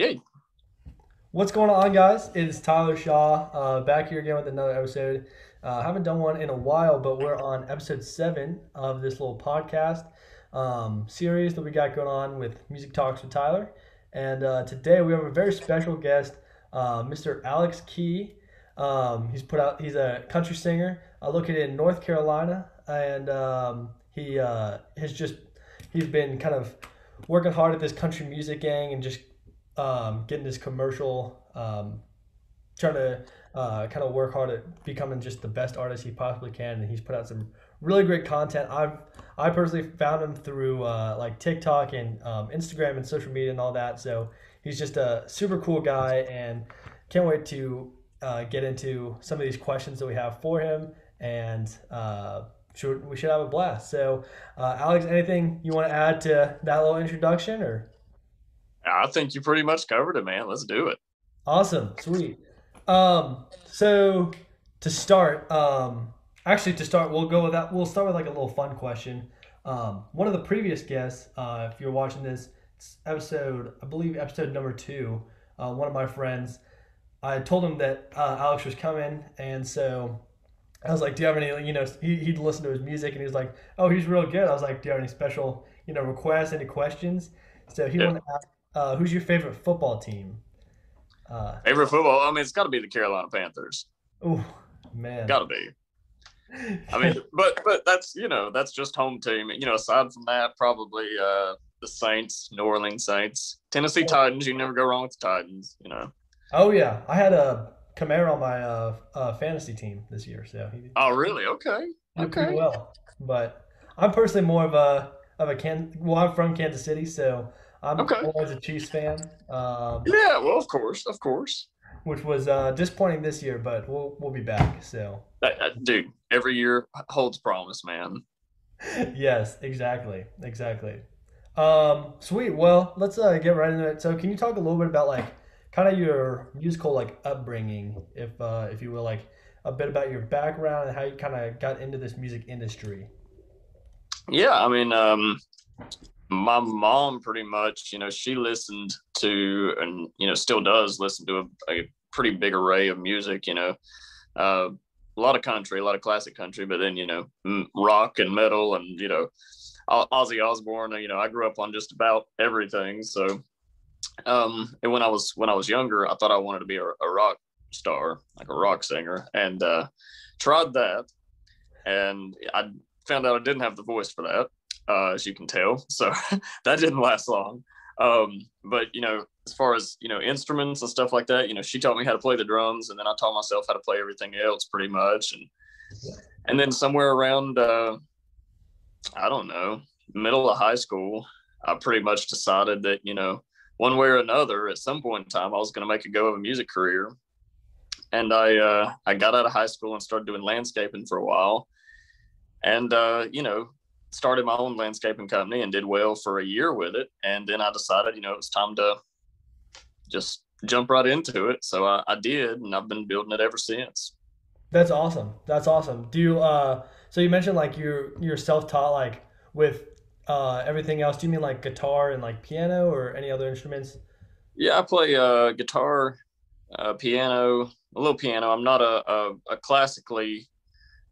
Yeah. What's going on, guys? It is Tyler Shaw uh, back here again with another episode. Uh, haven't done one in a while, but we're on episode seven of this little podcast um, series that we got going on with Music Talks with Tyler. And uh, today we have a very special guest, uh, Mr. Alex Key. Um, he's put out. He's a country singer uh, located in North Carolina, and um, he uh, has just he's been kind of working hard at this country music gang and just um, getting this commercial, um, trying to uh, kind of work hard at becoming just the best artist he possibly can. And he's put out some really great content. I've I personally found him through uh, like TikTok and um, Instagram and social media and all that. So he's just a super cool guy, and can't wait to uh, get into some of these questions that we have for him. And uh, should, we should have a blast. So, uh, Alex, anything you want to add to that little introduction, or? I think you pretty much covered it, man. Let's do it. Awesome, sweet. Um, so to start, um, actually to start, we'll go with that. We'll start with like a little fun question. Um, one of the previous guests, uh, if you're watching this, it's episode, I believe episode number two. Uh, one of my friends, I told him that uh, Alex was coming, and so I was like, "Do you have any?" You know, he, he'd listen to his music, and he was like, "Oh, he's real good." I was like, "Do you have any special, you know, requests, any questions?" So he yeah. wanted to ask, uh, "Who's your favorite football team?" Uh, favorite football? I mean, it's got to be the Carolina Panthers. Oh man, got to be. I mean, but but that's you know that's just home team. You know, aside from that, probably uh, the Saints, New Orleans Saints, Tennessee Titans. You never go wrong with the Titans. You know. Oh yeah, I had a Kamara on my uh, uh, fantasy team this year, so he. Oh really? Okay. Okay. well, but I'm personally more of a of a can. Well, I'm from Kansas City, so I'm okay. always a Chiefs fan. Um, yeah, well, of course, of course. Which was uh, disappointing this year, but we'll we'll be back. So, uh, dude, every year holds promise, man. yes, exactly, exactly. Um, sweet. Well, let's uh, get right into it. So, can you talk a little bit about like kind of your musical like upbringing, if uh, if you will, like a bit about your background and how you kind of got into this music industry? Yeah, I mean, um, my mom pretty much, you know, she listened to and you know still does listen to a, a pretty big array of music. You know, uh, a lot of country, a lot of classic country, but then you know rock and metal and you know Ozzy Osbourne. You know, I grew up on just about everything. So, um, and when I was when I was younger, I thought I wanted to be a, a rock star, like a rock singer, and uh, tried that, and I found out I didn't have the voice for that uh, as you can tell. So that didn't last long. Um, but you know, as far as you know, instruments and stuff like that, you know, she taught me how to play the drums, and then I taught myself how to play everything else, pretty much. And and then somewhere around, uh, I don't know, middle of high school, I pretty much decided that you know, one way or another, at some point in time, I was going to make a go of a music career. And I uh, I got out of high school and started doing landscaping for a while. And uh, you know, started my own landscaping company and did well for a year with it. And then I decided, you know, it was time to just jump right into it. So I, I did, and I've been building it ever since. That's awesome. That's awesome. Do you, uh, so you mentioned like you're, you're self-taught, like with, uh, everything else. Do you mean like guitar and like piano or any other instruments? Yeah, I play, uh, guitar, uh, piano, a little piano. I'm not a, a, a classically,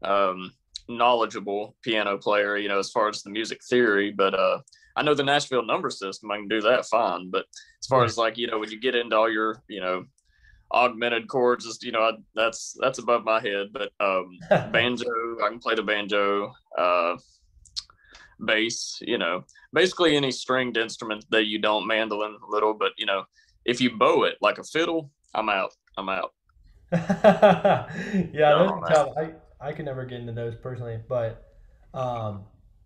um, knowledgeable piano player, you know, as far as the music theory, but uh, I know the Nashville number system. I can do that fine. But as far as like, you know, when you get into all your, you know, augmented chords, just, you know, I, that's that's above my head. But um, banjo, I can play the banjo, uh, bass, you know, basically any stringed instrument that you don't mandolin a little. But you know, if you bow it like a fiddle, I'm out. I'm out. yeah, no. I, I could never get into those personally, but um,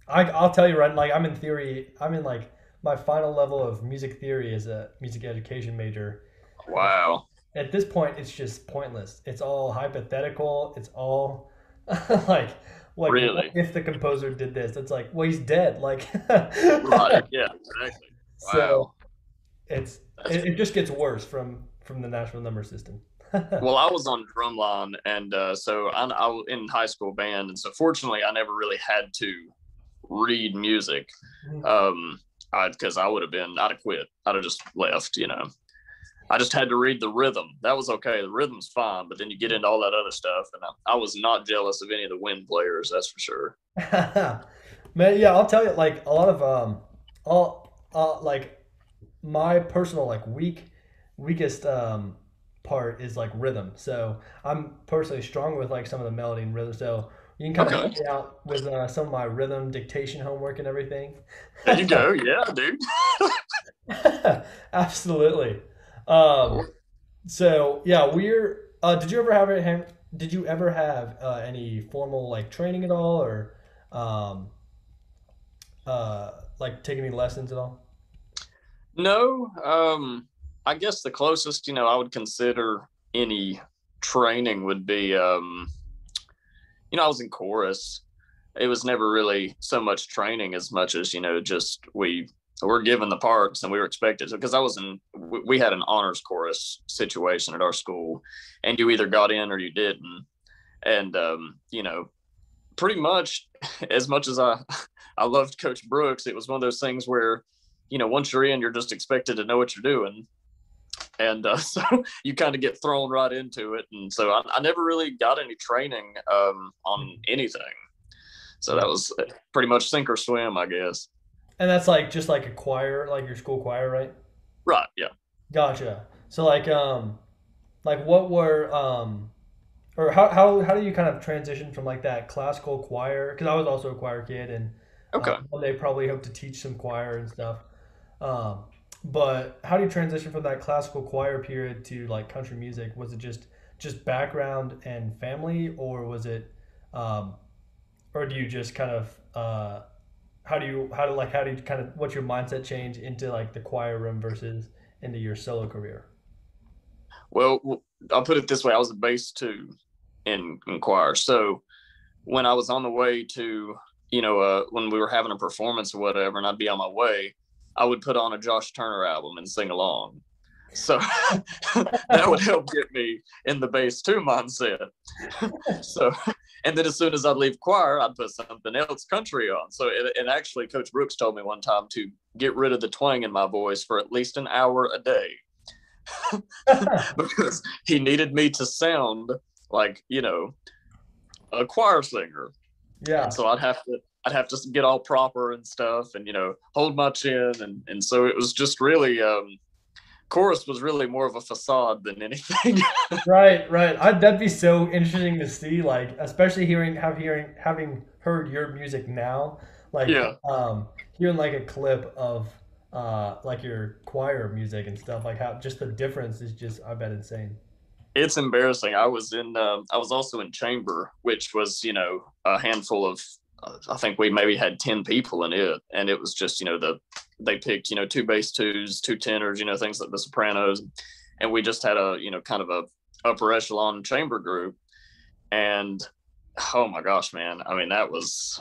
I, I'll tell you right, like I'm in theory, I'm in like my final level of music theory as a music education major. Wow. At this point, it's just pointless. It's all hypothetical. It's all like, like really? if the composer did this, it's like, well, he's dead. Like, right? Yeah, exactly. Wow. So it's it, it, just gets worse from from the Nashville number system well, I was on drumline, and uh, so I, I was in high school band, and so fortunately, I never really had to read music, mm. um, because I, I would have been, I'd have quit, I'd have just left, you know. I just had to read the rhythm. That was okay. The rhythm's fine, but then you get into all that other stuff, and I, I was not jealous of any of the wind players. That's for sure. Man, yeah, I'll tell you, like a lot of um, all uh, like my personal like weak weakest um part is like rhythm. So I'm personally strong with like some of the melody and rhythm. So you can kind of help me out with uh, some of my rhythm dictation homework and everything. There you go. Yeah, dude. Absolutely. Um, so yeah, we're. Uh, did you ever have it? Did you ever have uh, any formal like training at all, or um, uh, like take any lessons at all? No. Um, I guess the closest you know I would consider any training would be. Um, you know, I was in chorus. It was never really so much training as much as you know, just we we're given the parts and we were expected to because I was in we had an honors chorus situation at our school and you either got in or you didn't and um, you know pretty much as much as I I loved coach Brooks it was one of those things where you know once you're in you're just expected to know what you're doing and uh, so you kind of get thrown right into it and so I, I never really got any training um, on anything so that was pretty much sink or swim I guess and that's like just like a choir, like your school choir, right? Right. Yeah. Gotcha. So like um, like what were um, or how how how do you kind of transition from like that classical choir? Because I was also a choir kid, and okay, um, they probably hope to teach some choir and stuff. Um, but how do you transition from that classical choir period to like country music? Was it just just background and family, or was it, um, or do you just kind of uh, how do you how do like how do you kind of what's your mindset change into like the choir room versus into your solo career? Well, I'll put it this way: I was a bass too in, in choir, so when I was on the way to you know uh, when we were having a performance or whatever, and I'd be on my way, I would put on a Josh Turner album and sing along. So that would help get me in the bass two mindset. so and then as soon as I'd leave choir, I'd put something else country on. So, it, and actually, Coach Brooks told me one time to get rid of the twang in my voice for at least an hour a day because he needed me to sound like, you know, a choir singer. Yeah. And so I'd have to, I'd have to get all proper and stuff and, you know, hold my chin. And, and so it was just really, um, chorus was really more of a facade than anything. right, right. I, that'd be so interesting to see, like, especially hearing, have hearing, having heard your music now, like, yeah. um, hearing like a clip of, uh, like your choir music and stuff, like how just the difference is just, I bet, insane. It's embarrassing. I was in, um, I was also in chamber, which was, you know, a handful of I think we maybe had 10 people in it. And it was just, you know, the, they picked, you know, two bass twos, two tenors, you know, things like the sopranos. And we just had a, you know, kind of a upper echelon chamber group. And oh my gosh, man. I mean, that was,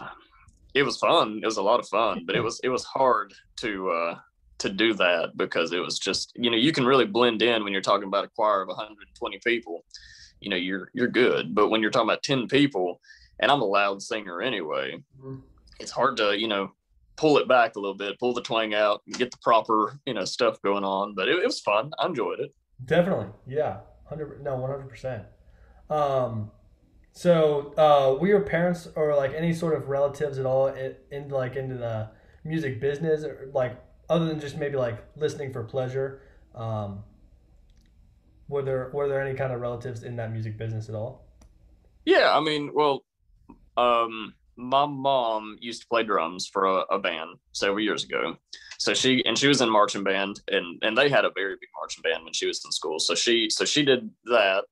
it was fun. It was a lot of fun, but it was, it was hard to, uh, to do that because it was just, you know, you can really blend in when you're talking about a choir of 120 people, you know, you're, you're good. But when you're talking about 10 people, and I'm a loud singer anyway. Mm-hmm. It's hard to, you know, pull it back a little bit, pull the twang out, and get the proper, you know, stuff going on. But it, it was fun. I enjoyed it. Definitely, yeah, hundred no, one hundred percent. Um, so uh, were your parents or like any sort of relatives at all in, in like into the music business, or like other than just maybe like listening for pleasure? Um, were there were there any kind of relatives in that music business at all? Yeah, I mean, well, um, my mom used to play drums for a, a, band several years ago. So she and she was in marching band, and and they had a very big marching band when she was in school. So she so she did that,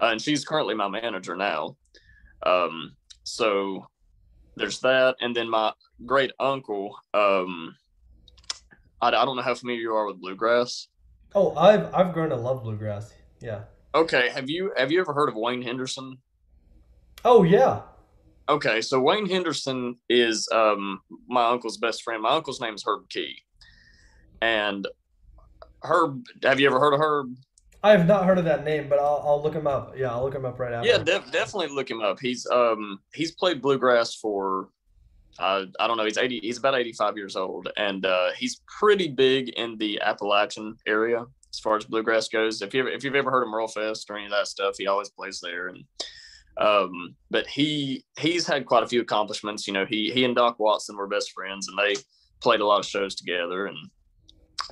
uh, and she's currently my manager now. Um, so there's that, and then my great uncle. Um, I, I don't know how familiar you are with bluegrass. Oh, I've I've grown to love bluegrass. Yeah. Okay. Have you have you ever heard of Wayne Henderson? Oh yeah, Okay, so Wayne Henderson is um, my uncle's best friend. My uncle's name is Herb Key, and Herb. Have you ever heard of Herb? I have not heard of that name, but I'll, I'll look him up. Yeah, I'll look him up right now. Yeah, def- definitely look him up. He's um he's played bluegrass for uh, I don't know. He's eighty. He's about eighty-five years old, and uh, he's pretty big in the Appalachian area. as far as bluegrass goes. If you if you've ever heard of Merle Fest or any of that stuff, he always plays there. And um, but he he's had quite a few accomplishments. You know, he he and Doc Watson were best friends, and they played a lot of shows together. And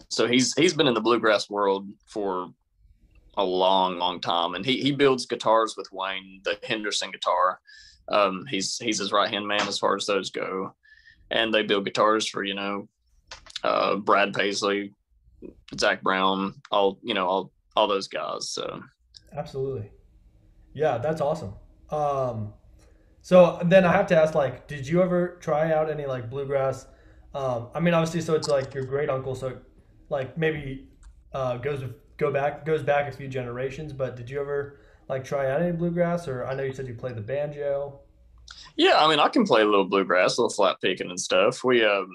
so he's he's been in the bluegrass world for a long, long time. And he he builds guitars with Wayne, the Henderson guitar. Um, he's he's his right hand man as far as those go, and they build guitars for you know uh, Brad Paisley, Zac Brown, all you know all all those guys. So absolutely, yeah, that's awesome. Um, so then I have to ask, like, did you ever try out any like bluegrass? Um, I mean, obviously, so it's like your great uncle, so like maybe uh, goes go back goes back a few generations. But did you ever like try out any bluegrass? Or I know you said you play the banjo. Yeah, I mean, I can play a little bluegrass, a little flat picking and stuff. We um,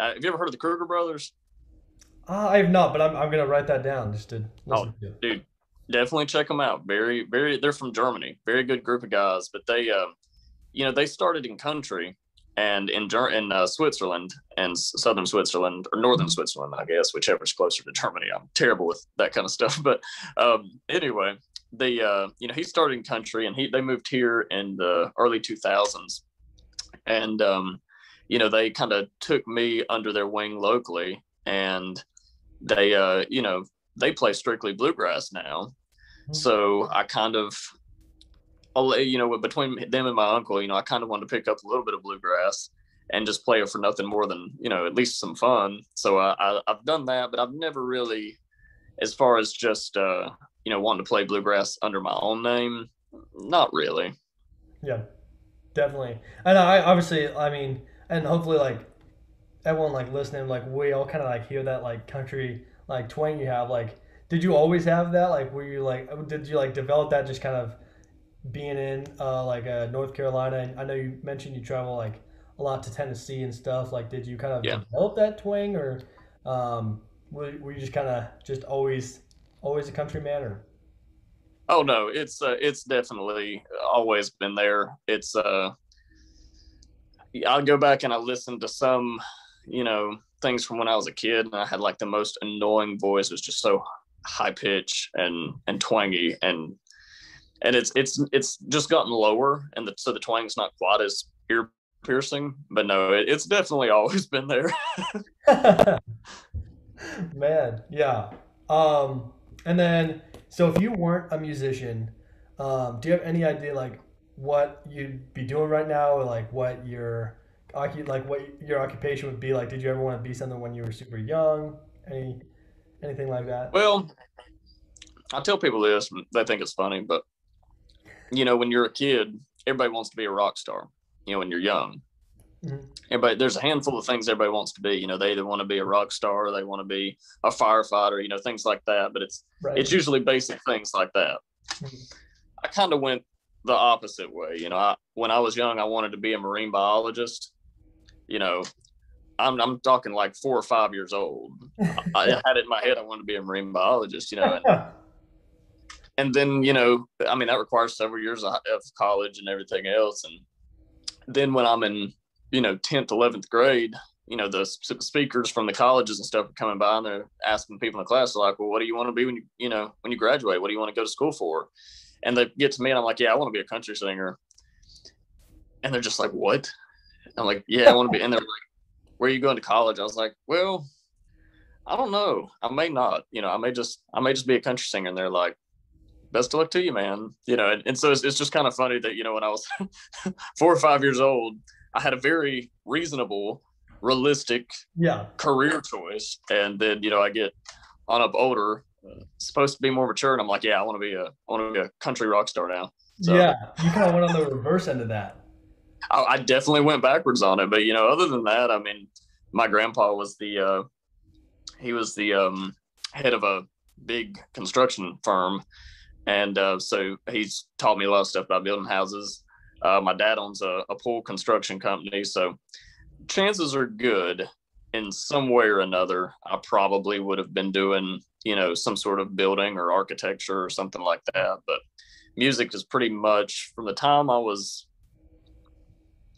uh, have you ever heard of the Kruger Brothers? Uh, I have not, but I'm I'm gonna write that down just to listen oh. Dude, definitely check them out. Very, very. They're from Germany. Very good group of guys. But they, uh, you know, they started in country and in in uh, Switzerland and southern Switzerland or northern Switzerland, I guess, whichever's closer to Germany. I'm terrible with that kind of stuff. But um, anyway, the uh, you know, he started in country and he they moved here in the early 2000s, and um, you know, they kind of took me under their wing locally and they, uh, you know, they play strictly bluegrass now. Mm-hmm. So I kind of, you know, between them and my uncle, you know, I kind of wanted to pick up a little bit of bluegrass and just play it for nothing more than, you know, at least some fun. So I, I, have done that, but I've never really, as far as just, uh, you know, wanting to play bluegrass under my own name, not really. Yeah, definitely. And I obviously, I mean, and hopefully like everyone like listening, like we all kind of like hear that like country like twang you have. Like, did you always have that? Like, were you like, did you like develop that just kind of being in uh, like uh, North Carolina? I know you mentioned you travel like a lot to Tennessee and stuff. Like, did you kind of yeah. develop that twang, or um, were, were you just kind of just always always a country man, or? Oh no, it's uh, it's definitely always been there. It's uh I'll go back and I listen to some, you know, things from when I was a kid, and I had like the most annoying voice. It was just so high pitch and and twangy, and and it's it's it's just gotten lower, and the, so the twang's not quite as ear piercing. But no, it, it's definitely always been there. Man, yeah. Um, and then so if you weren't a musician, um, do you have any idea like what you'd be doing right now, or like what your like what your occupation would be like? Did you ever want to be something when you were super young? Any anything like that? Well, I tell people this, they think it's funny, but you know, when you're a kid, everybody wants to be a rock star. You know, when you're young, mm-hmm. everybody there's a handful of things everybody wants to be. You know, they either want to be a rock star, or they want to be a firefighter. You know, things like that. But it's right. it's usually basic things like that. Mm-hmm. I kind of went the opposite way. You know, I, when I was young, I wanted to be a marine biologist. You know, I'm I'm talking like four or five years old. I had it in my head I wanted to be a marine biologist. You know, and, and then you know, I mean, that requires several years of college and everything else. And then when I'm in, you know, tenth, eleventh grade, you know, the speakers from the colleges and stuff are coming by and they're asking people in the class, like, well, what do you want to be when you, you know, when you graduate? What do you want to go to school for? and they get to me and I'm like, yeah, I want to be a country singer. And they're just like, what? I'm like, yeah, I want to be. And they're like, where are you going to college? I was like, well, I don't know. I may not, you know, I may just, I may just be a country singer. And they're like, best of luck to you, man. You know, and, and so it's, it's just kind of funny that, you know, when I was four or five years old, I had a very reasonable, realistic yeah. career choice. And then, you know, I get on up older supposed to be more mature, and I'm like, yeah, I want to be a I want to be a country rock star now. So, yeah, you kind of went on the reverse end of that. I, I, definitely went backwards on it, but you know, other than that, I mean, my grandpa was the uh, he was the um, head of a big construction firm, and uh, so he's taught me a lot of stuff about building houses. Uh, my dad owns a, a pool construction company, so chances are good in some way or another, I probably would have been doing, you know, some sort of building or architecture or something like that. But music is pretty much from the time I was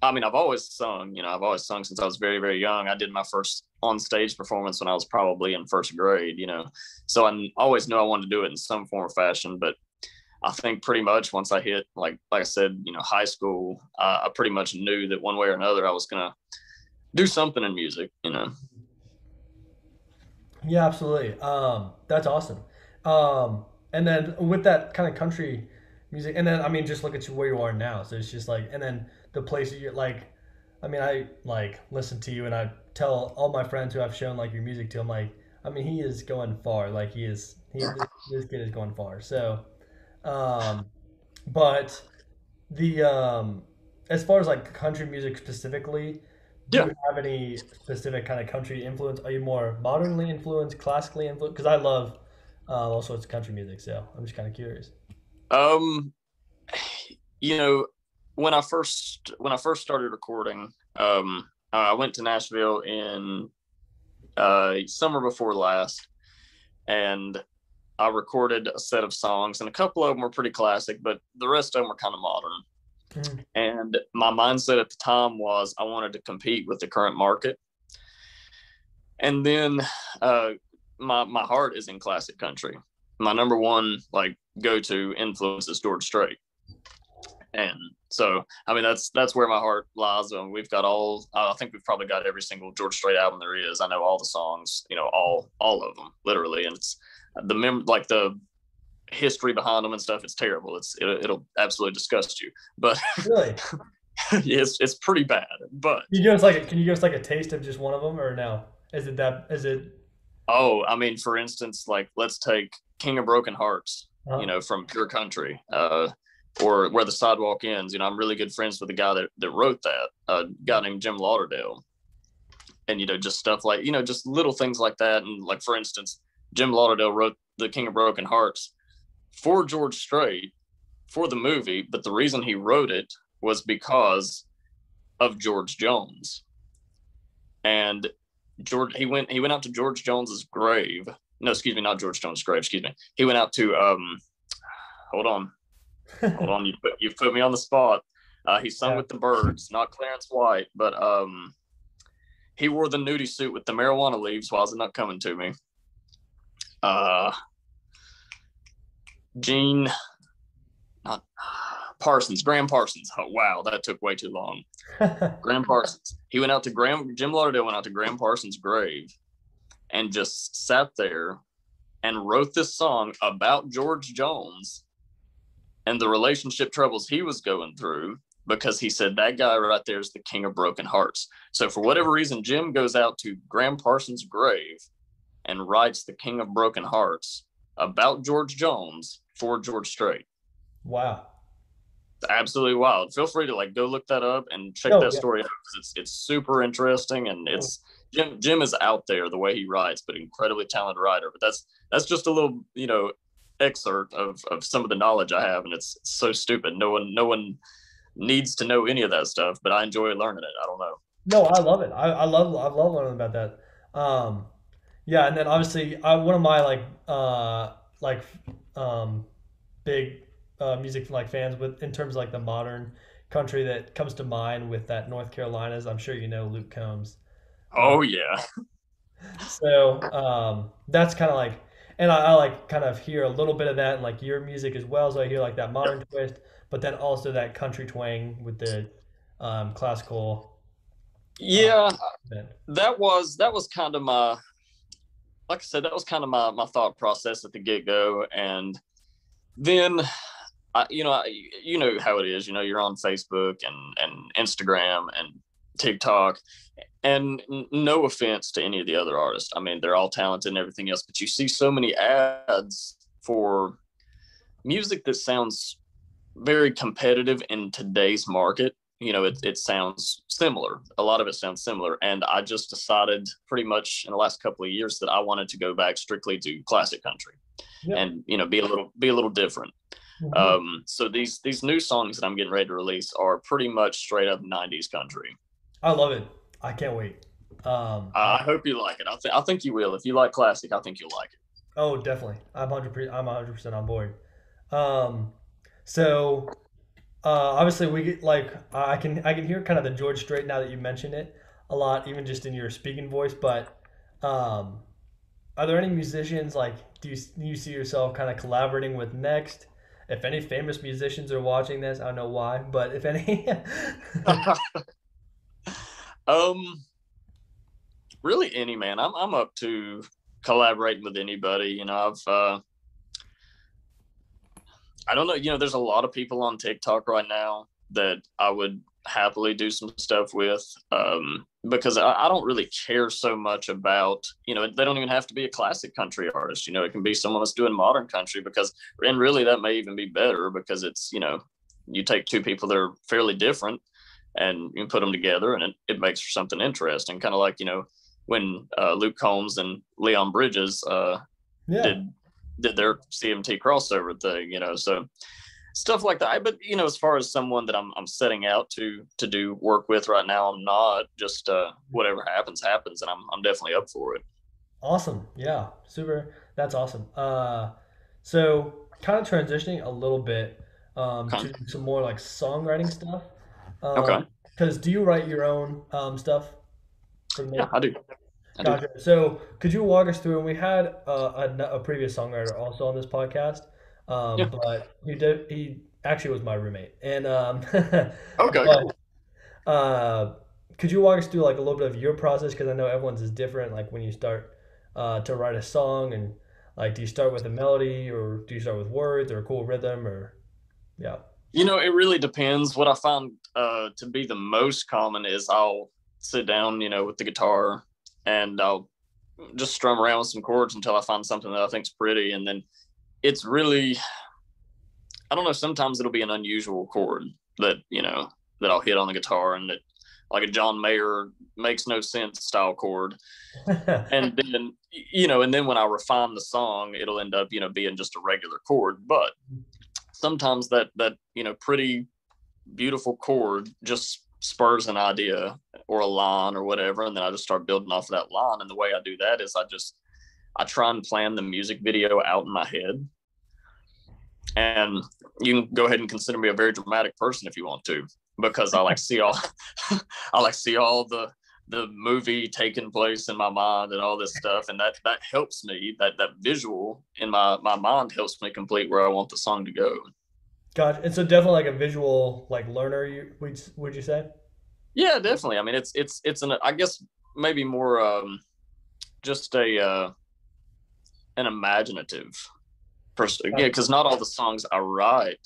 I mean, I've always sung. You know, I've always sung since I was very, very young. I did my first on stage performance when I was probably in first grade. You know, so I always knew I wanted to do it in some form or fashion. But I think pretty much once I hit like like I said, you know, high school, uh, I pretty much knew that one way or another I was gonna do something in music. You know. Yeah, absolutely. Um, that's awesome. Um, and then with that kind of country music, and then I mean, just look at you where you are now. So it's just like, and then the places you're like, I mean, I like listen to you, and I tell all my friends who I've shown like your music to. I'm like, I mean, he is going far. Like he is, he this, this kid is going far. So, um, but the um, as far as like country music specifically, do yeah. you have any specific kind of country influence? Are you more modernly influenced, classically influenced? Because I love uh, all sorts of country music, so I'm just kind of curious. Um, you know, when I first when I first started recording, um, I went to Nashville in uh, summer before last, and I recorded a set of songs, and a couple of them were pretty classic, but the rest of them were kind of modern. Mm. And my mindset at the time was I wanted to compete with the current market. And then uh, my my heart is in classic country. My number one like go to influence is George Strait. And so, I mean, that's that's where my heart lies. Um, we've got all. I think we've probably got every single George Strait album there is. I know all the songs. You know, all all of them, literally. And it's the mem like the history behind them and stuff. It's terrible. It's it, will absolutely disgust you. But really, it's it's pretty bad. But can you give us like a, can you give us like a taste of just one of them or no? Is it that is it? Oh, I mean, for instance, like let's take King of Broken Hearts. Uh-huh. You know, from Pure Country. Uh, or where the sidewalk ends. You know, I'm really good friends with the guy that, that wrote that, a guy named Jim Lauderdale. And, you know, just stuff like, you know, just little things like that. And like, for instance, Jim Lauderdale wrote The King of Broken Hearts for George Strait for the movie, but the reason he wrote it was because of George Jones. And George he went he went out to George Jones's grave. No, excuse me, not George Jones' grave, excuse me. He went out to um hold on. Hold on, you put you put me on the spot. Uh, he sung yeah. with the Byrds, not Clarence White, but um he wore the nudie suit with the marijuana leaves. Why is it not coming to me? Uh Gene, not Parsons, Gram Parsons. Oh, wow, that took way too long. Gram Parsons. He went out to Gram, Jim Lauderdale went out to Gram Parsons' grave and just sat there and wrote this song about George Jones and the relationship troubles he was going through because he said that guy right there is the king of broken hearts. So for whatever reason, Jim goes out to Gram Parsons' grave and writes the king of broken hearts about George Jones for George Strait. Wow. Absolutely wild. Feel free to like go look that up and check oh, that yeah. story out because it's it's super interesting and it's Jim Jim is out there the way he writes, but incredibly talented writer. But that's that's just a little you know excerpt of of some of the knowledge I have, and it's, so stupid. No one no one needs to know any of that stuff, but I enjoy learning it. I don't know. No, I love it. I, I love I love learning about that. Um, yeah, and then obviously I, one of my like uh like um big uh, music like fans with in terms of like the modern country that comes to mind with that North Carolina's. I'm sure you know Luke Combs. Oh yeah. so um, that's kind of like, and I, I, like kind of hear a little bit of that in like your music as well. So I hear like that modern yep. twist, but then also that country twang with the um, classical. Yeah, uh, that was that was kind of my like I said, that was kind of my, my thought process at the get go. And then, I, you know, I, you know how it is, you know, you're on Facebook and, and Instagram and TikTok and no offense to any of the other artists. I mean, they're all talented and everything else, but you see so many ads for music that sounds very competitive in today's market you know, it, it sounds similar. A lot of it sounds similar. And I just decided pretty much in the last couple of years that I wanted to go back strictly to classic country and, you know, be a little, be a little different. Mm-hmm. Um, so these, these new songs that I'm getting ready to release are pretty much straight up nineties country. I love it. I can't wait. Um, I hope you like it. I think, I think you will. If you like classic, I think you'll like it. Oh, definitely. I'm hundred. I'm hundred percent on board. Um, so uh, obviously we get like I can I can hear kind of the George Strait now that you mentioned it a lot, even just in your speaking voice. But um, are there any musicians like do you do you see yourself kind of collaborating with next? If any famous musicians are watching this, I don't know why, but if any, um, really any man, I'm I'm up to collaborating with anybody. You know, I've uh, I don't know. You know, there's a lot of people on TikTok right now that I would happily do some stuff with um, because I, I, don't really care so much about you know they don't even have to be a classic country artist you know it can be someone that's doing modern country because and really that may even be better because it's you know you take two people that are fairly different and you put them together and it, it makes for something interesting kind of like you know when uh, luke combs and leon bridges uh, yeah. did did their cmt crossover thing you know so stuff like that. But you know, as far as someone that I'm I'm setting out to to do work with right now, I'm not. Just uh, whatever happens, happens, and I'm I'm definitely up for it. Awesome. Yeah. Super. That's awesome. Uh, so kind of transitioning a little bit um, to some more like songwriting stuff. Um, okay. Because do you write your own um, stuff? Yeah, I do. I gotcha. Do. So could you walk us through? And we had uh, a, a previous songwriter also on this podcast. Um, yeah. But he did. He actually was my roommate, and um, okay. But, uh, could you walk us through like a little bit of your process? Because I know everyone's is different. Like when you start uh, to write a song, and like, do you start with a melody, or do you start with words, or a cool rhythm, or yeah. You know, it really depends. What I find uh, to be the most common is I'll sit down, you know, with the guitar and I'll just strum around with some chords until I find something that I think's pretty, and then it's really I don't know, sometimes it'll be an unusual chord that, you know, that I'll hit on the guitar and that like a John Mayer makes no sense style chord. and then you know, and then when I refine the song, it'll end up, you know, being just a regular chord. But sometimes that that, you know, pretty beautiful chord just spurs an idea or a line or whatever. And then I just start building off of that line. And the way I do that is I just I try and plan the music video out in my head. And you can go ahead and consider me a very dramatic person if you want to, because I like see all I like see all the the movie taking place in my mind and all this stuff. And that that helps me, that that visual in my, my mind helps me complete where I want the song to go. Gotcha. And so definitely like a visual like learner you would would you say? Yeah, definitely. I mean it's it's it's an I guess maybe more um just a uh an imaginative person. Yeah, because not all the songs I write.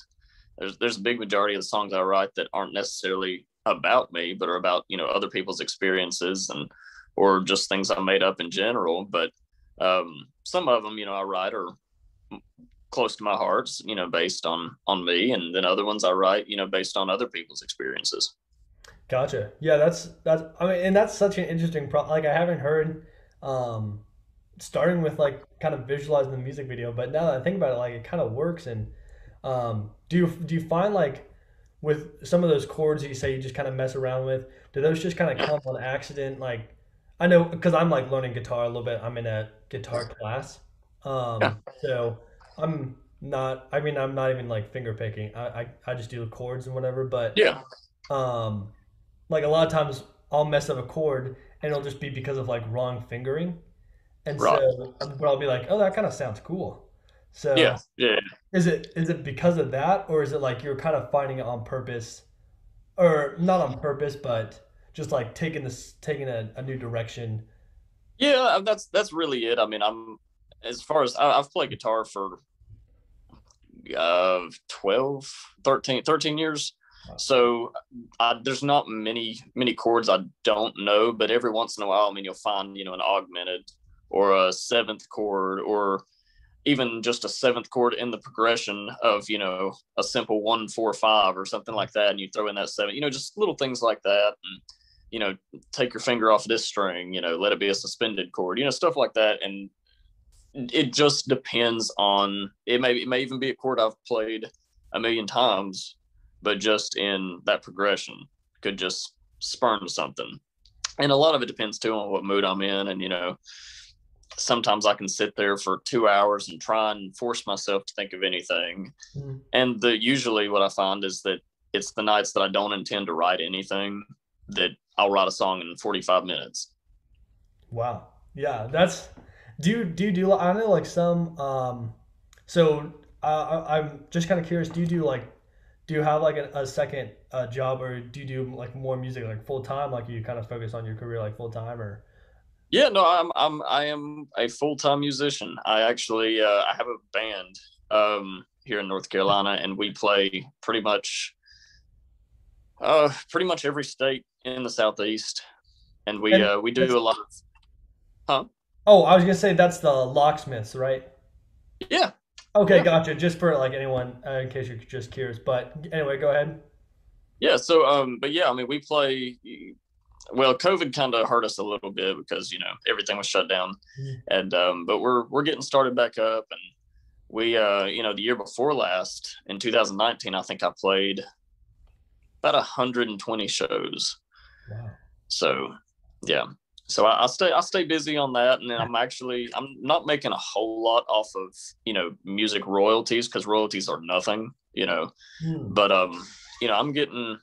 There's there's a big majority of the songs I write that aren't necessarily about me, but are about you know other people's experiences and or just things I made up in general. But um, some of them, you know, I write are close to my heart, you know, based on on me, and then other ones I write, you know, based on other people's experiences. Gotcha. Yeah, that's that's. I mean, and that's such an interesting pro. Like I haven't heard um starting with like kind of visualizing the music video, but now that I think about it, like it kind of works. And um, do you do you find like with some of those chords that you say you just kind of mess around with, do those just kind of come on accident? Like I know because I'm like learning guitar a little bit. I'm in a guitar class, um, yeah. so I'm not. I mean, I'm not even like finger picking. I, I I just do the chords and whatever. But yeah, um, like a lot of times I'll mess up a chord and it'll just be because of like wrong fingering. And right. so, but I'll be like, oh, that kind of sounds cool. So yeah, yeah. Is it is it because of that, or is it like you're kind of finding it on purpose, or not on purpose, but just like taking this taking a, a new direction? Yeah, that's that's really it. I mean, I'm as far as I, have played guitar for uh 12 13 13 years so I, there's not many many chords i don't know but every once in a while i mean you'll find you know an augmented or a seventh chord or even just a seventh chord in the progression of you know a simple one four five or something like that and you throw in that seven you know just little things like that and you know take your finger off this string you know let it be a suspended chord you know stuff like that and it just depends on it may it may even be a chord i've played a million times but just in that progression could just spurn something. And a lot of it depends too on what mood i'm in and you know sometimes I can sit there for two hours and try and force myself to think of anything. Mm. And the usually what I find is that it's the nights that I don't intend to write anything that I'll write a song in 45 minutes. Wow. Yeah, that's do you do you do I know like some um so uh, I'm just kind of curious do you do like do you have like a, a second uh, job or do you do like more music like full time like you kind of focus on your career like full time or yeah no i'm i'm i am a full-time musician i actually uh, i have a band um here in north carolina and we play pretty much uh pretty much every state in the southeast and we and uh we do a lot of huh oh i was gonna say that's the locksmiths right yeah Okay, yeah. gotcha. Just for like anyone, uh, in case you're just curious. But anyway, go ahead. Yeah. So, um, but yeah, I mean, we play. Well, COVID kind of hurt us a little bit because you know everything was shut down, mm-hmm. and um, but we're we're getting started back up, and we uh, you know, the year before last in 2019, I think I played about 120 shows. Wow. So, yeah, so I, I, stay I stay busy on that, and then I'm actually I'm not making a whole lot off of you know music royalties because royalties are nothing, you know. Mm. But um, you know, I'm getting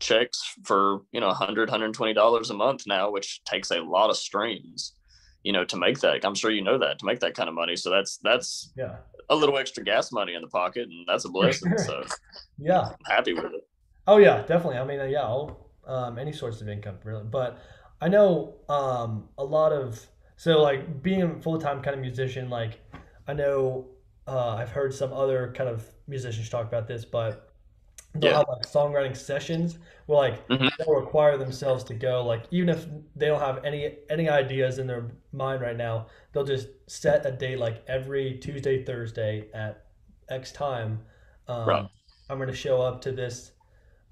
checks for you know 100 120 dollars a month now, which takes a lot of streams, you know, to make that. I'm sure you know that to make that kind of money. So that's that's yeah a little extra gas money in the pocket, and that's a blessing. So yeah, I'm happy with it. Oh yeah, definitely. I mean, yeah, um, any source of income really, but I know um, a lot of so like being a full time kind of musician. Like I know uh, I've heard some other kind of musicians talk about this, but they'll yeah. have like songwriting sessions where like mm-hmm. they'll require themselves to go like even if they don't have any any ideas in their mind right now, they'll just set a date like every Tuesday Thursday at X time. Um, right. I'm going to show up to this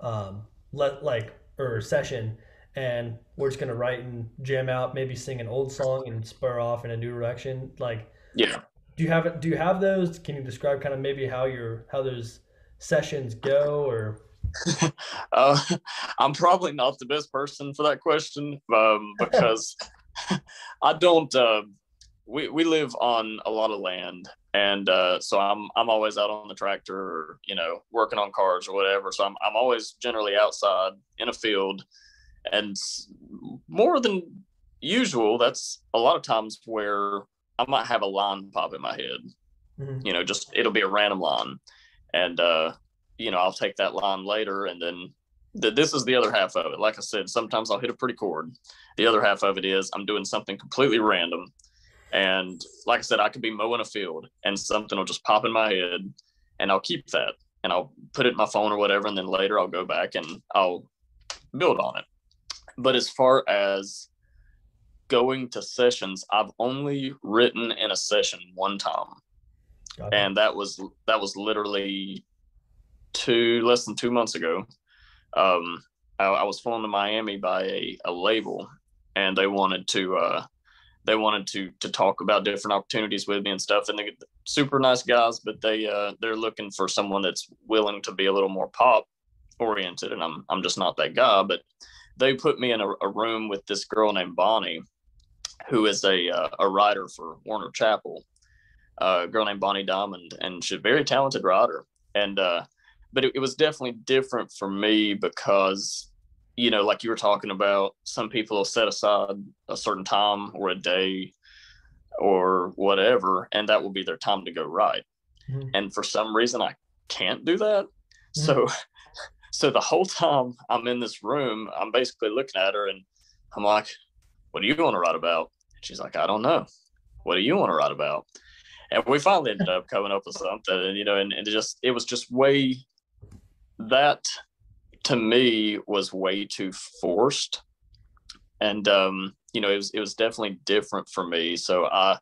um, let like or session and we're just gonna write and jam out, maybe sing an old song and spur off in a new direction. Like, yeah. Do you have Do you have those? Can you describe kind of maybe how your how those sessions go, or? uh, I'm probably not the best person for that question um, because I don't. Uh, we we live on a lot of land, and uh, so I'm I'm always out on the tractor, or you know, working on cars or whatever. So I'm I'm always generally outside in a field and more than usual, that's a lot of times where I might have a line pop in my head. Mm-hmm. You know, just it'll be a random line, and uh, you know I'll take that line later, and then th- this is the other half of it. Like I said, sometimes I'll hit a pretty chord. The other half of it is I'm doing something completely random, and like I said, I could be mowing a field, and something will just pop in my head, and I'll keep that, and I'll put it in my phone or whatever, and then later I'll go back and I'll build on it. But as far as going to sessions, I've only written in a session one time. And that was that was literally two less than two months ago. Um, I, I, was flown to Miami by a, a label, and they wanted to uh, they wanted to to talk about different opportunities with me and stuff. And they're super nice guys, but they uh, they're looking for someone that's willing to be a little more pop oriented, and I'm I'm just not that guy. But they put me in a, a room with this girl named Bonnie, who is a uh, a writer for Warner Chappell, uh, a girl named Bonnie Diamond, and she's a very talented writer. And uh, but it, it was definitely different for me because you know, like you were talking about, some people will set aside a certain time or a day or whatever, and that will be their time to go write. Mm-hmm. And for some reason, I can't do that. Mm-hmm. So so the whole time I'm in this room, I'm basically looking at her and I'm like, what do you want to write about? And she's like, I don't know. What do you want to write about? And we finally ended up coming up with something, and you know, and, and it just it was just way that to me was way too forced. And um, you know, it was it was definitely different for me. So I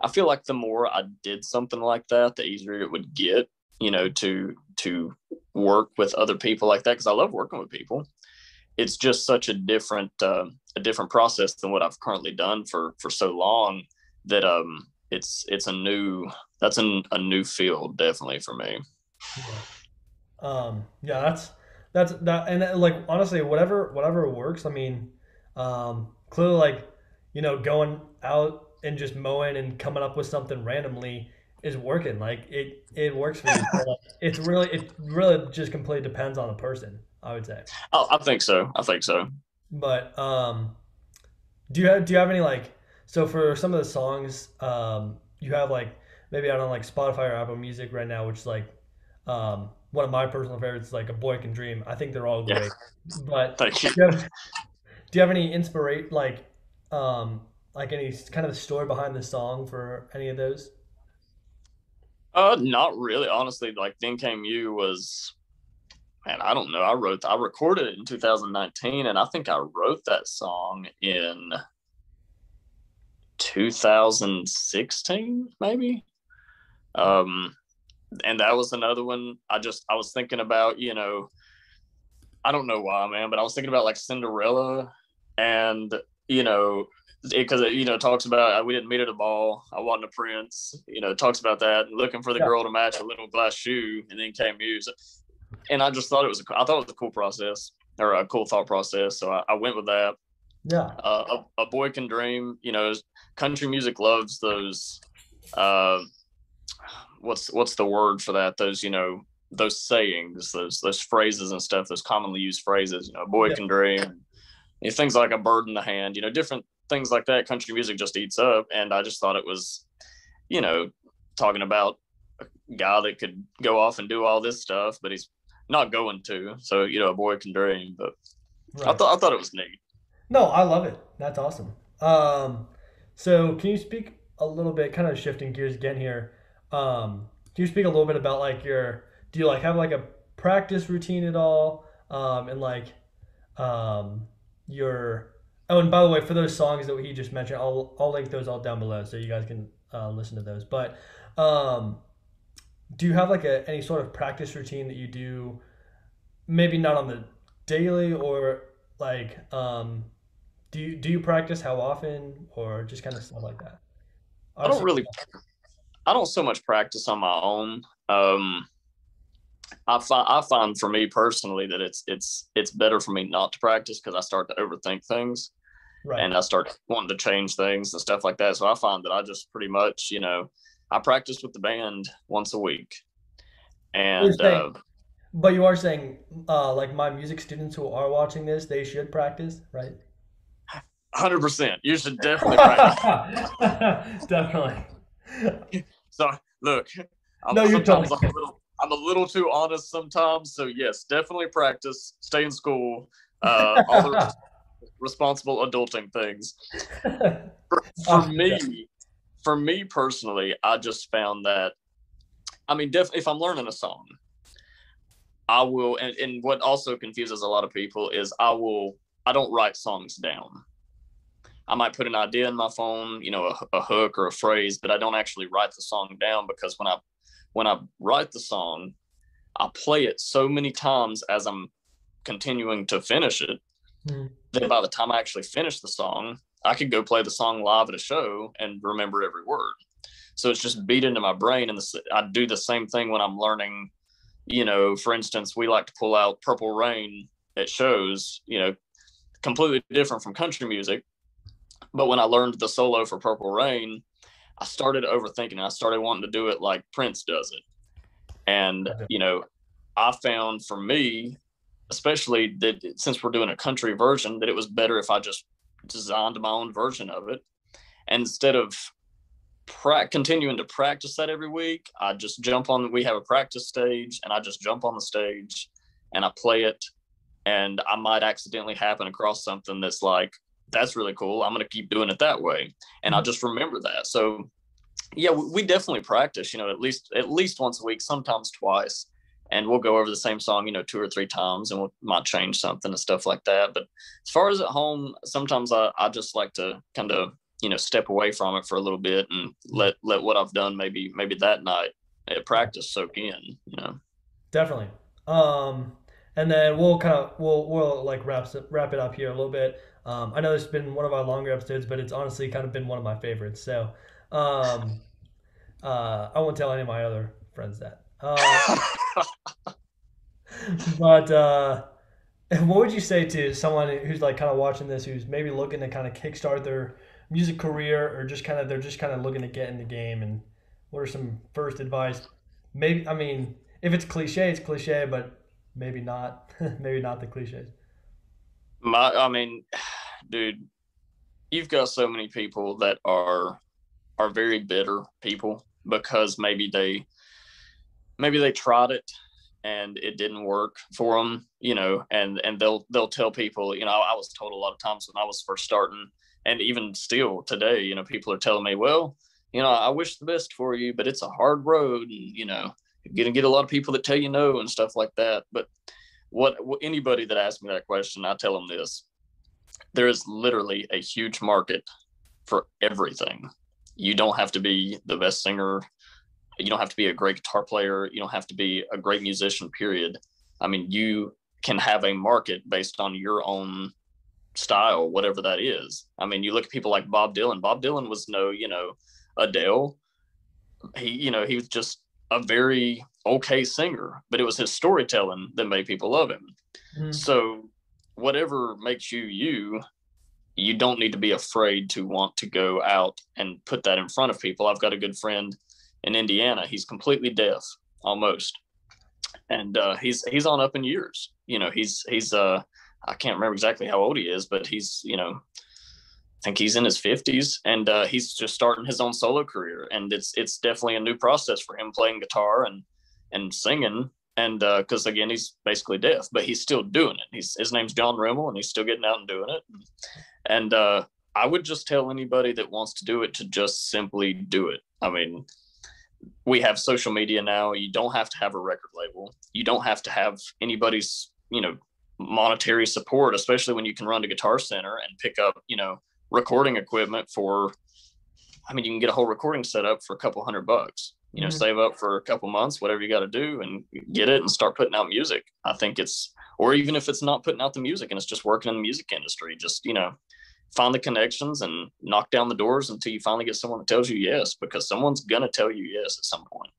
I feel like the more I did something like that, the easier it would get, you know, to to work with other people like that because I love working with people. It's just such a different uh, a different process than what I've currently done for for so long that um it's it's a new that's an, a new field definitely for me. Yeah. Um yeah that's that's that and uh, like honestly whatever whatever works I mean um clearly like you know going out and just mowing and coming up with something randomly is working. Like it it works for you. it's really it really just completely depends on the person. I would say. Oh, I think so. I think so. But um, do you have do you have any like so for some of the songs um you have like maybe I don't know, like Spotify or Apple Music right now, which is like um one of my personal favorites, like a boy can dream. I think they're all great. Yeah. But Thank you. Do, you have, do you have any inspiration like um like any kind of story behind the song for any of those? Uh, not really. Honestly, like then came you was, man, I don't know. I wrote, I recorded it in 2019, and I think I wrote that song in 2016, maybe. Um, and that was another one. I just, I was thinking about, you know, I don't know why, man, but I was thinking about like Cinderella, and you know, because it, it, you know talks about uh, we didn't meet at a ball. I wasn't a prince. You know, talks about that looking for the yeah. girl to match a little glass shoe, and then came music. And I just thought it was a, I thought it was a cool process or a cool thought process. So I, I went with that. Yeah. Uh, a, a, boy can dream. You know, country music loves those. Uh, what's what's the word for that? Those you know those sayings, those those phrases and stuff, those commonly used phrases. You know, a boy yeah. can dream. You know, things like a bird in the hand. You know, different things like that country music just eats up and i just thought it was you know talking about a guy that could go off and do all this stuff but he's not going to so you know a boy can dream but right. i thought i thought it was neat no i love it that's awesome um so can you speak a little bit kind of shifting gears again here um can you speak a little bit about like your do you like have like a practice routine at all um and like um your Oh, and by the way, for those songs that he just mentioned, I'll I'll link those all down below so you guys can uh, listen to those. But um, do you have like a any sort of practice routine that you do? Maybe not on the daily or like um, do you do you practice how often or just kind of stuff like that? I don't really. I don't so much practice on my own. Um, I find I find for me personally that it's it's it's better for me not to practice because I start to overthink things right. and I start wanting to change things and stuff like that. So I find that I just pretty much, you know, I practice with the band once a week. And saying, uh, but you are saying, uh, like my music students who are watching this, they should practice, right? Hundred percent. You should definitely practice. definitely. So look, I'm, no, you're sometimes I'm a, little, I'm a little too honest sometimes. So yes, definitely practice. Stay in school. Uh, all the responsible adulting things. for, for me, for me personally, I just found that, I mean, def- if I'm learning a song, I will, and, and what also confuses a lot of people is I will, I don't write songs down. I might put an idea in my phone, you know, a, a, hook or a phrase, but I don't actually write the song down because when I when I write the song, I play it so many times as I'm continuing to finish it Mm. Then by the time I actually finish the song, I could go play the song live at a show and remember every word. So it's just beat into my brain. And the, I do the same thing when I'm learning. You know, for instance, we like to pull out Purple Rain at shows. You know, completely different from country music. But when I learned the solo for Purple Rain, I started overthinking. I started wanting to do it like Prince does it. And you know, I found for me especially that since we're doing a country version, that it was better if I just designed my own version of it. And instead of pra- continuing to practice that every week, I just jump on, we have a practice stage and I just jump on the stage and I play it. And I might accidentally happen across something that's like, that's really cool. I'm going to keep doing it that way. And I mm-hmm. just remember that. So yeah, we definitely practice, you know, at least, at least once a week, sometimes twice and we'll go over the same song, you know, two or three times and we will might change something and stuff like that. But as far as at home, sometimes I, I just like to kind of, you know, step away from it for a little bit and let, let what I've done maybe, maybe that night at practice soak in, you know? Definitely. Um, and then we'll kind of, we'll, we'll like wrap, wrap it up here a little bit. Um, I know this has been one of our longer episodes, but it's honestly kind of been one of my favorites. So, um, uh, I won't tell any of my other friends that. Uh, but uh, what would you say to someone who's like kind of watching this, who's maybe looking to kind of kickstart their music career, or just kind of they're just kind of looking to get in the game, and what are some first advice? Maybe I mean, if it's cliche, it's cliche, but maybe not. maybe not the cliches. My, I mean, dude, you've got so many people that are are very bitter people because maybe they maybe they tried it and it didn't work for them you know and and they'll they'll tell people you know I, was told a lot of times when i was first starting and even still today you know people are telling me well you know i wish the best for you but it's a hard road and you know you're gonna get a lot of people that tell you no and stuff like that. But what, anybody that asks me that question i tell them this. There is literally a huge market for everything. You don't have to be the best singer. You don't have to be a great guitar player. You don't have to be a great musician period. I mean you can have a market based on your own style whatever that is. I mean you look at people like bob dylan. Bob dylan was no you know adele. He you know he was just a very okay singer but it was his storytelling that made people love him mm-hmm. so whatever makes you you you don't need to be afraid to want to go out and put that in front of people i've got a good friend in Indiana. He's completely deaf, almost, and uh, he's he's on up in years. You know, he's he's uh I can't remember exactly how old he is, but he's you know think he's in his 50s and uh, he's just starting his own solo career and it's it's definitely a new process for him playing guitar and and singing and because uh, again he's basically deaf but he's still doing it he's his name's john rimmel and he's still getting out and doing it and uh, i would just tell anybody that wants to do it to just simply do it i mean we have social media now. You don't have to have a record label. You don't have to have anybody's, you know, monetary support, especially when you can run to Guitar Center and pick up, you know, recording equipment for I mean, you can get a whole recording set up for a couple hundred bucks. You know, mm-hmm. save up for a couple months, whatever you got to do, and get it and start putting out music. I think it's, or even if it's not putting out the music and it's just working in the music industry, just you know, find the connections and knock down the doors until you finally get someone that tells you yes, because someone's gonna tell you yes at some point.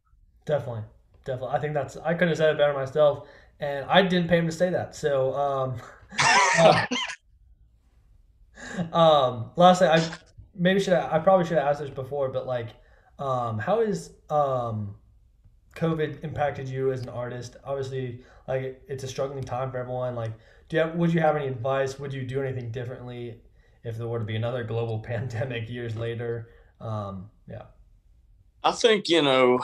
Definitely, definitely. I think that's I couldn't have said it better myself, and I didn't pay him to say that. So, um, uh, um, lastly, I maybe should I, I probably should have asked this before, but like, um, how is um, COVID impacted you as an artist? Obviously, like it's a struggling time for everyone. Like, do you have, would you have any advice? Would you do anything differently if there were to be another global pandemic years later. Um, yeah. I think, you know,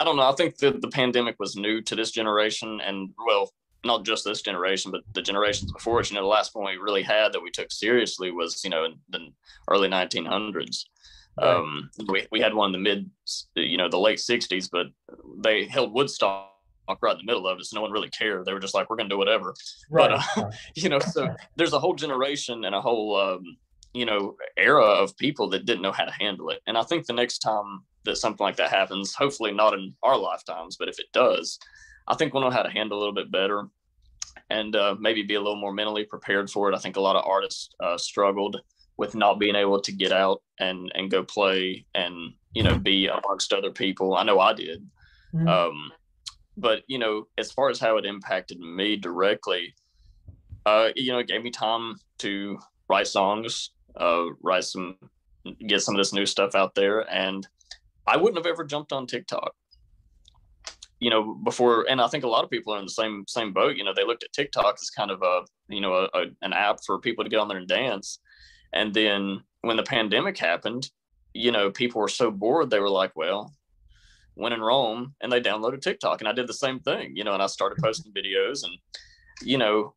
I don't know. I think that the pandemic was new to this generation and, well, not just this generation, but the generations before it. You know, the last one we really had that we took seriously was, you know, in the early 1900s. Right. Um, we, we had one in the mid, you know, the late 60s, but they held Woodstock right in the middle of it. So no one really cared. They were just like, we're going to do whatever. Right. But, uh, you know, so there's a whole generation and a whole, um, you know, era of people that didn't know how to handle it. And I think the next time that something like that happens, hopefully not in our lifetimes, but if it does, I think we'll know how to handle a little bit better and uh, maybe be a little more mentally prepared for it. I think a lot of artists uh, struggled with not being able to get out and and go play and you know be amongst other people. I know I did. Mm-hmm. Um, but you know, as far as how it impacted me directly, uh, you know, it gave me time to write songs, uh, write some, get some of this new stuff out there, and I wouldn't have ever jumped on TikTok. You know, before, and I think a lot of people are in the same same boat. You know, they looked at TikTok as kind of a, you know, a, a, an app for people to get on there and dance, and then when the pandemic happened, you know, people were so bored they were like, well, when in Rome and they downloaded TikTok and I did the same thing, you know, and I started posting videos and, you know,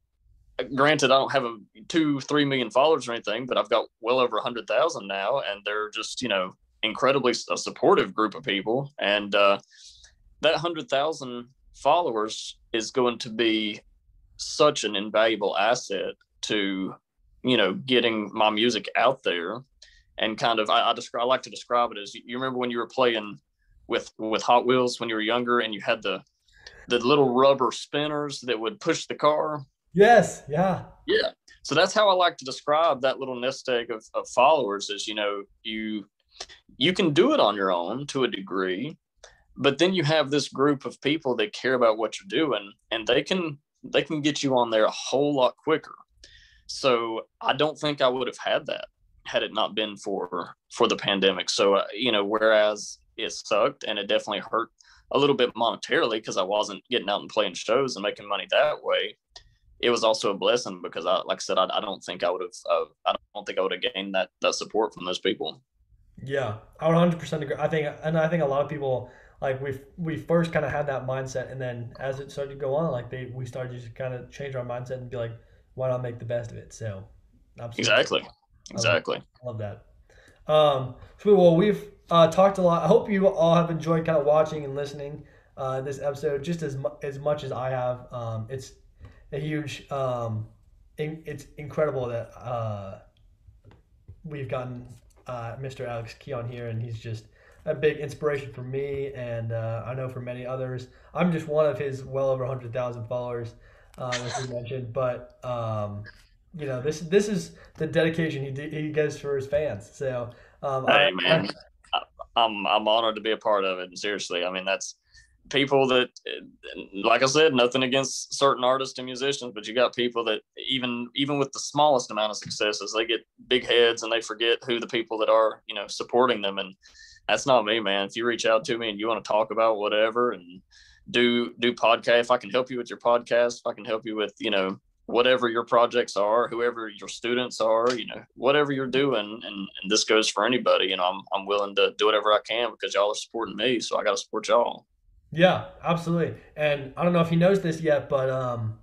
granted, I don't have a two, three million followers or anything, but I've got well over a hundred thousand now. And they're just, you know, incredibly a supportive group of people. And, uh, that hundred thousand followers is going to be such an invaluable asset to, you know, getting my music out there and kind of, I, I describe, I like to describe it as you remember when you were playing with with Hot Wheels when you were younger, and you had the the little rubber spinners that would push the car. Yes. Yeah. Yeah. So that's how I like to describe that little nest egg of, of followers. Is you know you you can do it on your own to a degree, but then you have this group of people that care about what you're doing, and they can they can get you on there a whole lot quicker. So I don't think I would have had that had it not been for for the pandemic. So uh, you know, whereas it sucked and it definitely hurt a little bit monetarily because I wasn't getting out and playing shows and making money that way. It was also a blessing because I, like I said, I, I don't think I would have, uh, I don't think I would have gained that that support from those people. Yeah, I would 100 percent agree. I think, and I think a lot of people like we we first kind of had that mindset, and then as it started to go on, like they we started to just kind of change our mindset and be like, why not make the best of it? So, absolutely. exactly, exactly, I love, love that. Um, so well, we've uh, talked a lot. I hope you all have enjoyed kind of watching and listening uh, this episode just as mu- as much as I have. Um, it's a huge. Um, in, it's incredible that uh, we've gotten uh, Mr. Alex Key on here, and he's just a big inspiration for me, and uh, I know for many others. I'm just one of his well over 100,000 followers, um, as we mentioned. But um, you know, this this is the dedication he he gives for his fans. So, um, hey man, I'm I'm honored to be a part of it. Seriously, I mean that's people that, like I said, nothing against certain artists and musicians, but you got people that even even with the smallest amount of successes, they get big heads and they forget who the people that are you know supporting them and that's not me, man. If you reach out to me and you want to talk about whatever and do do podcast, if I can help you with your podcast, if I can help you with you know whatever your projects are, whoever your students are, you know, whatever you're doing, and, and this goes for anybody. You know, I'm I'm willing to do whatever I can because y'all are supporting me, so I got to support y'all. Yeah, absolutely. And I don't know if he knows this yet, but um,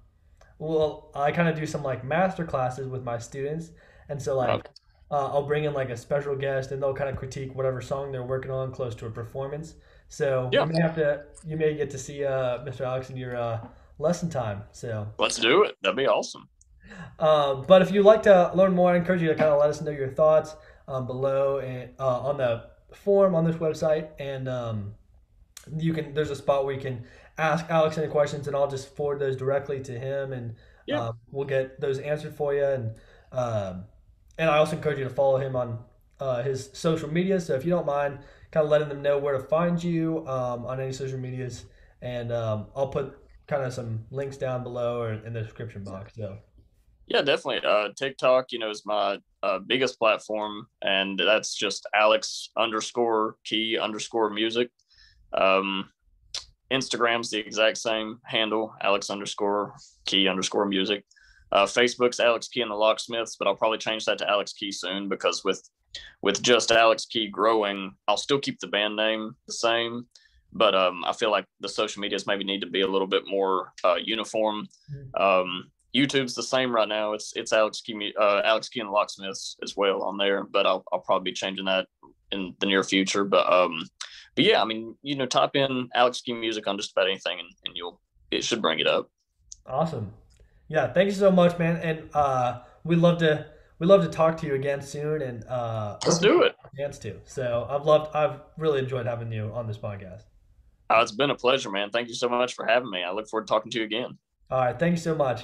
well, I kind of do some like master classes with my students, and so like. Okay uh, I'll bring in like a special guest and they'll kind of critique whatever song they're working on close to a performance. So yeah. you may have to, you may get to see uh, Mr. Alex in your uh, lesson time. So let's do it. That'd be awesome. Um, but if you'd like to learn more, I encourage you to kind of let us know your thoughts um, below and uh, on the form on this website. And um, you can, there's a spot where you can ask Alex any questions and I'll just forward those directly to him and yeah. Uh, we'll get those answered for you. And, um, and I also encourage you to follow him on uh, his social media. So if you don't mind, kind of letting them know where to find you um, on any social medias, and um, I'll put kind of some links down below or in the description box. So. Yeah, definitely. Uh, TikTok, you know, is my uh, biggest platform, and that's just Alex underscore key underscore music. Um, Instagram's the exact same handle, Alex underscore key underscore music. Uh, Facebook's Alex Key and the Locksmiths, but I'll probably change that to Alex Key soon because with with just Alex Key growing, I'll still keep the band name the same, but um, I feel like the social medias maybe need to be a little bit more uh, uniform. Mm-hmm. Um, YouTube's the same right now. It's it's Alex Key, uh, Alex Key and the Locksmiths as well on there, but I'll I'll probably be changing that in the near future. But um, but yeah, I mean, you know, type in Alex Key music on just about anything, and, and you'll it should bring it up. Awesome. Yeah, thank you so much, man. And uh, we'd love to we'd love to talk to you again soon. And uh, let's do it. Chance to. So I've loved. I've really enjoyed having you on this podcast. Oh, it's been a pleasure, man. Thank you so much for having me. I look forward to talking to you again. All right. Thank you so much.